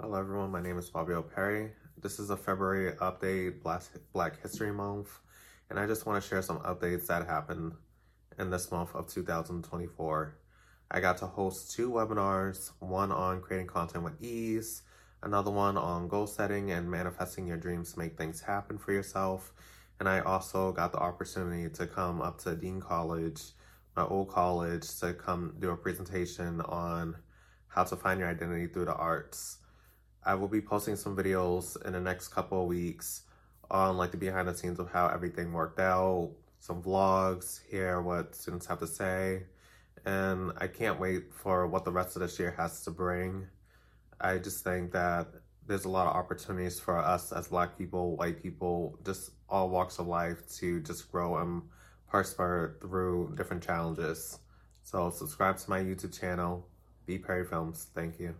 Hello everyone, my name is Fabio Perry. This is a February update, Black History Month, and I just want to share some updates that happened in this month of 2024. I got to host two webinars, one on creating content with ease, another one on goal setting and manifesting your dreams to make things happen for yourself. And I also got the opportunity to come up to Dean College, my old college, to come do a presentation on how to find your identity through the arts. I will be posting some videos in the next couple of weeks on like the behind the scenes of how everything worked out, some vlogs, hear what students have to say, and I can't wait for what the rest of this year has to bring. I just think that there's a lot of opportunities for us as black people, white people, just all walks of life to just grow and prosper through different challenges. So subscribe to my YouTube channel, B Perry Films. Thank you.